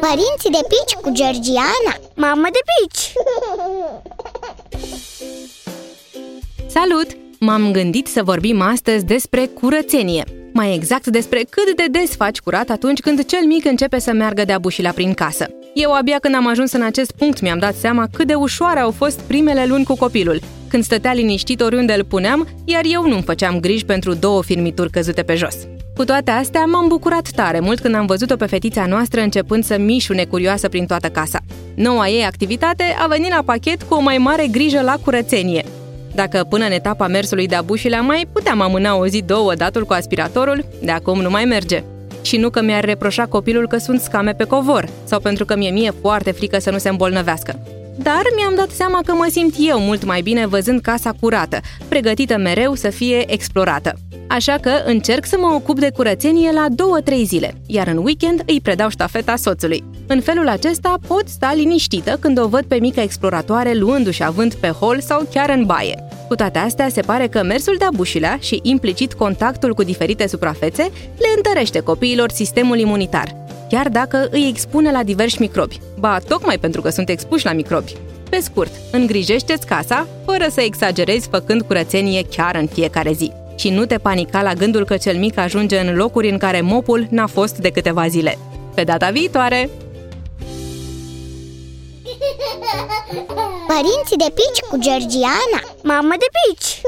Părinții de pici cu Georgiana Mamă de pici! Salut! M-am gândit să vorbim astăzi despre curățenie. Mai exact despre cât de des faci curat atunci când cel mic începe să meargă de-a bușila prin casă. Eu abia când am ajuns în acest punct mi-am dat seama cât de ușoare au fost primele luni cu copilul, când stătea liniștit oriunde îl puneam, iar eu nu-mi făceam griji pentru două firmituri căzute pe jos. Cu toate astea, m-am bucurat tare mult când am văzut-o pe fetița noastră începând să mișune curioasă prin toată casa. Noua ei activitate a venit la pachet cu o mai mare grijă la curățenie. Dacă până în etapa mersului de abușile mai puteam amâna o zi, două datul cu aspiratorul, de acum nu mai merge. Și nu că mi-ar reproșa copilul că sunt scame pe covor, sau pentru că mi-e mie foarte frică să nu se îmbolnăvească. Dar mi-am dat seama că mă simt eu mult mai bine văzând casa curată, pregătită mereu să fie explorată. Așa că încerc să mă ocup de curățenie la 2-3 zile, iar în weekend îi predau ștafeta soțului. În felul acesta pot sta liniștită când o văd pe mica exploratoare luându-și avânt pe hol sau chiar în baie. Cu toate astea, se pare că mersul de abușilea și implicit contactul cu diferite suprafețe le întărește copiilor sistemul imunitar, chiar dacă îi expune la diversi microbi. Ba, tocmai pentru că sunt expuși la microbi. Pe scurt, îngrijește-ți casa fără să exagerezi făcând curățenie chiar în fiecare zi. Și nu te panica la gândul că cel mic ajunge în locuri în care mopul n-a fost de câteva zile. Pe data viitoare! Părinții de pici cu Georgiana Mamă de pici!